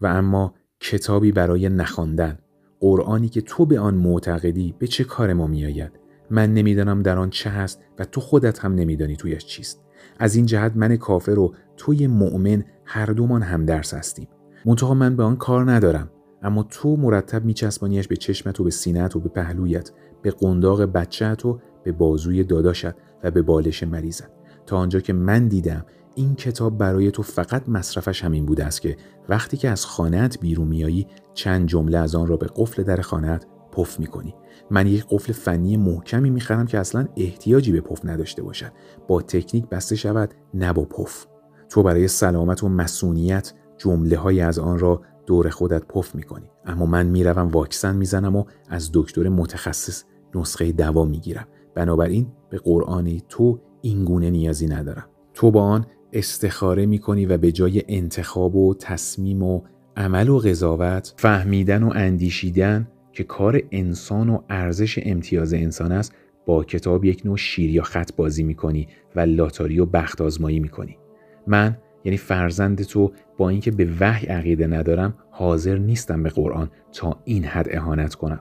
و اما کتابی برای نخواندن. قرآنی که تو به آن معتقدی به چه کار ما میآید؟ من نمی‌دانم در آن چه هست و تو خودت هم نمیدانی تویش چیست. از این جهت من کافر و توی مؤمن هر دومان هم درس هستیم. منتها من به آن کار ندارم. اما تو مرتب میچسبانیش به چشمت و به سینت و به پهلویت به قنداق بچهت و به بازوی داداشت و به بالش مریضت. تا آنجا که من دیدم این کتاب برای تو فقط مصرفش همین بوده است که وقتی که از خانهت بیرون میایی چند جمله از آن را به قفل در خانهت پف می‌کنی. من یک قفل فنی محکمی می‌خرم که اصلا احتیاجی به پف نداشته باشد. با تکنیک بسته شود نه با پف. تو برای سلامت و مسئولیت جمله های از آن را دور خودت پف می‌کنی. اما من می‌روم واکسن می‌زنم و از دکتر متخصص نسخه دوا می‌گیرم. بنابراین به قرآنی تو اینگونه نیازی ندارم. تو با آن استخاره می‌کنی و به جای انتخاب و تصمیم و عمل و قضاوت فهمیدن و اندیشیدن که کار انسان و ارزش امتیاز انسان است با کتاب یک نوع شیر یا خط بازی می‌کنی و لاتاری و بخت آزمایی می‌کنی. من یعنی فرزند تو با اینکه به وحی عقیده ندارم حاضر نیستم به قرآن تا این حد اهانت کنم.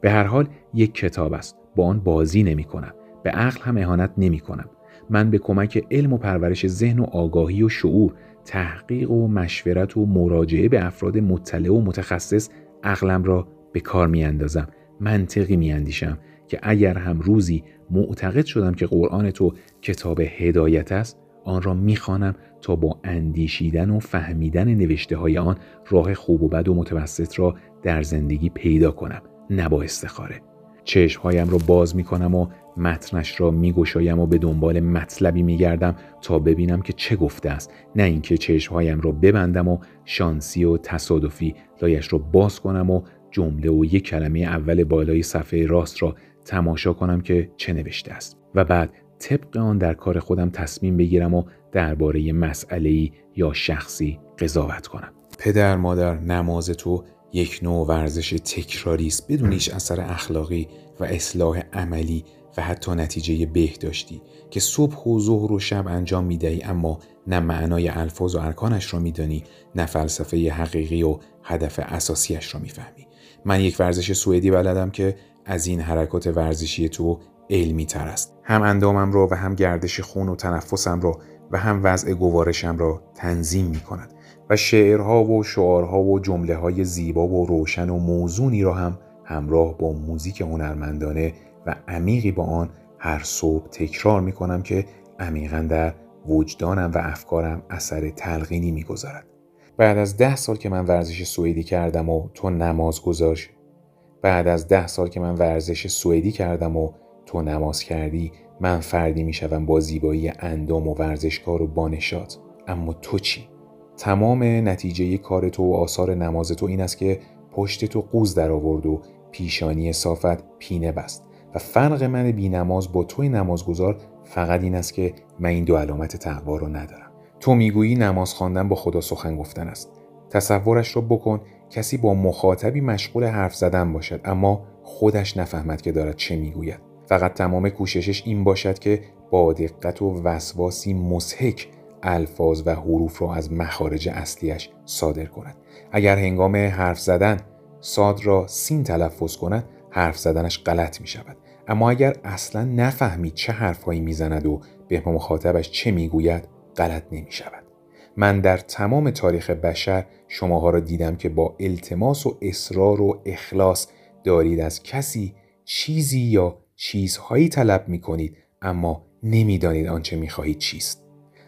به هر حال یک کتاب است. با آن بازی نمی کنم به عقل هم اهانت نمی کنم من به کمک علم و پرورش ذهن و آگاهی و شعور تحقیق و مشورت و مراجعه به افراد مطلع و متخصص عقلم را به کار می اندازم منطقی می اندیشم که اگر هم روزی معتقد شدم که قرآن تو کتاب هدایت است آن را می‌خوانم تا با اندیشیدن و فهمیدن نوشته های آن راه خوب و بد و متوسط را در زندگی پیدا کنم نه با استخاره. چشمهایم را باز می کنم و متنش را می گشایم و به دنبال مطلبی می گردم تا ببینم که چه گفته است. نه اینکه چشمهایم را ببندم و شانسی و تصادفی لایش را باز کنم و جمله و یک کلمه اول بالای صفحه راست را تماشا کنم که چه نوشته است. و بعد طبق آن در کار خودم تصمیم بگیرم و درباره مسئله یا شخصی قضاوت کنم. پدر مادر نماز تو یک نوع ورزش تکراری است بدون هیچ اثر اخلاقی و اصلاح عملی و حتی نتیجه بهداشتی که صبح و ظهر و شب انجام می‌دهی اما نه معنای الفاظ و ارکانش را میدانی نه فلسفه حقیقی و هدف اساسیش را می‌فهمی. من یک ورزش سوئدی بلدم که از این حرکات ورزشی تو علمی تر است. هم اندامم را و هم گردش خون و تنفسم را و هم وضع گوارشم را تنظیم می کند و شعرها و شعارها و جمله های زیبا و روشن و موزونی را هم همراه با موزیک هنرمندانه و عمیقی با آن هر صبح تکرار می کنم که عمیقا در وجدانم و افکارم اثر تلقینی می‌گذارد. بعد از ده سال که من ورزش سوئدی کردم و تو نماز گذاشت بعد از ده سال که من ورزش سوئدی کردم و تو نماز کردی من فردی می‌شوم با زیبایی اندام و ورزشکار و بانشات اما تو چی؟ تمام نتیجه کار تو و آثار نماز تو این است که پشت تو قوز در آورد و پیشانی صافت پینه بست. و فرق من بی نماز با توی نمازگذار فقط این است که من این دو علامت تقوا رو ندارم. تو می‌گویی نماز خواندن با خدا سخن گفتن است. تصورش را بکن کسی با مخاطبی مشغول حرف زدن باشد اما خودش نفهمد که دارد چه می‌گوید. فقط تمام کوششش این باشد که با دقت و وسواسی مسحک الفاظ و حروف را از مخارج اصلیش صادر کند. اگر هنگام حرف زدن ساد را سین تلفظ کند حرف زدنش غلط می شود. اما اگر اصلا نفهمید چه حرفهایی می‌زند و به مخاطبش چه می‌گوید غلط نمی شود. من در تمام تاریخ بشر شماها را دیدم که با التماس و اصرار و اخلاص دارید از کسی چیزی یا چیزهایی طلب می کنید اما نمی‌دانید آنچه می خواهید چیست.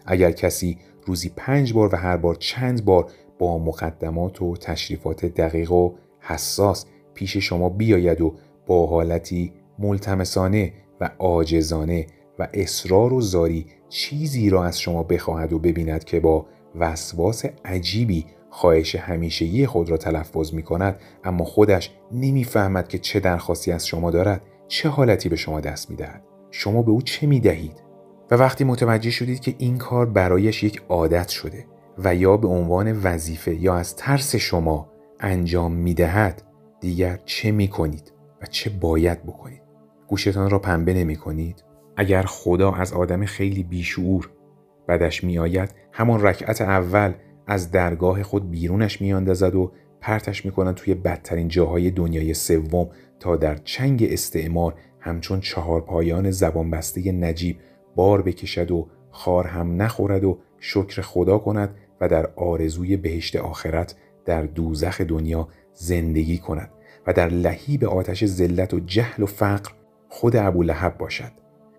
اگر کسی روزی پنج بار و هر بار چند بار با مقدمات و تشریفات دقیق و حساس پیش شما بیاید و با حالتی ملتمسانه و عاجزانه و اصرار و زاری چیزی را از شما بخواهد و ببیند که با وسواس عجیبی خواهش همیشگی خود را تلفظ می کند اما خودش نمی‌فهمد که چه درخواستی از شما دارد چه حالتی به شما دست می دهد؟ شما به او چه می دهید؟ و وقتی متوجه شدید که این کار برایش یک عادت شده و یا به عنوان وظیفه یا از ترس شما انجام می دهد دیگر چه می کنید و چه باید بکنید؟ گوشتان را پنبه نمی کنید؟ اگر خدا از آدم خیلی بیشعور بدش می آید همان رکعت اول از درگاه خود بیرونش میاندازد و پرتش می‌کنند توی بدترین جاهای دنیای سوم تا در چنگ استعمار همچون چهار پایان زبان بسته نجیب بار بکشد و خار هم نخورد و شکر خدا کند و در آرزوی بهشت آخرت در دوزخ دنیا زندگی کند و در لهیب آتش ذلت و جهل و فقر خود ابو لحب باشد.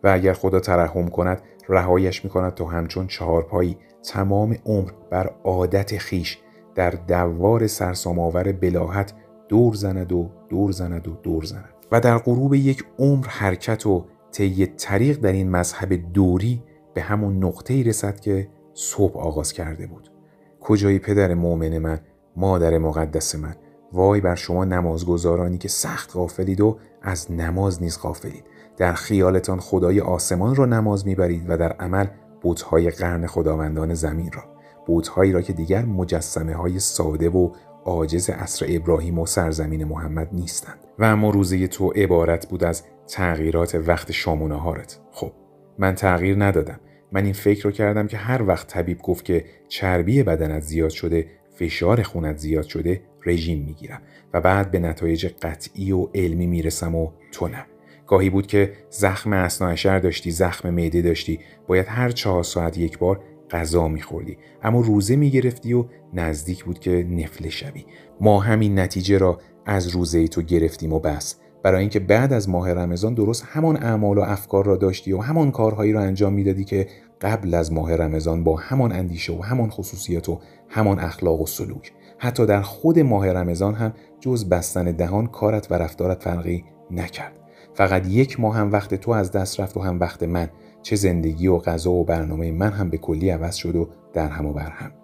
و اگر خدا ترحم کند رهایش می کند تا همچون چهارپایی تمام عمر بر عادت خیش در دوار سرسامآور بلاحت دور زند و دور زند و دور زند. و در غروب یک عمر حرکت و طی طریق در این مذهب دوری به همون نقطه رسد که صبح آغاز کرده بود. کجایی پدر مؤمن من مادر مقدس من؟ وای بر شما نمازگزارانی که سخت غافلید و از نماز نیز غافلید. در خیالتان خدای آسمان را نماز می‌برید و در عمل بودهای قرن خداوندان زمین را. بودهایی را که دیگر مجسمه های ساده و عاجز عصر ابراهیم و سرزمین محمد نیستند. و اما روزه تو عبارت بود از تغییرات وقت شام و خب من تغییر ندادم. من این فکر رو کردم که هر وقت طبیب گفت که چربی بدنت زیاد شده فشار خونت زیاد شده رژیم می‌گیرم و بعد به نتایج قطعی و علمی می‌رسم و تو نه. گاهی بود که زخم اسناعشر داشتی زخم معده داشتی. باید هر چهار ساعت یک بار غذا میخوردی. اما روزه می‌گرفتی و نزدیک بود که نفله شوی. ما همین نتیجه را از روزه تو گرفتیم و بس. برای اینکه بعد از ماه رمضان درست همان اعمال و افکار را داشتی و همان کارهایی را انجام می‌دادی که قبل از ماه رمضان با همان اندیشه و همان خصوصیت و همان اخلاق و سلوک. حتی در خود ماه رمضان هم جز بستن دهان کارت و رفتارت فرقی نکرد. فقط یک ماه هم وقت تو از دست رفت و هم وقت من. چه زندگی و غذا و برنامه من هم به کلی عوض شد و در هم و بر هم.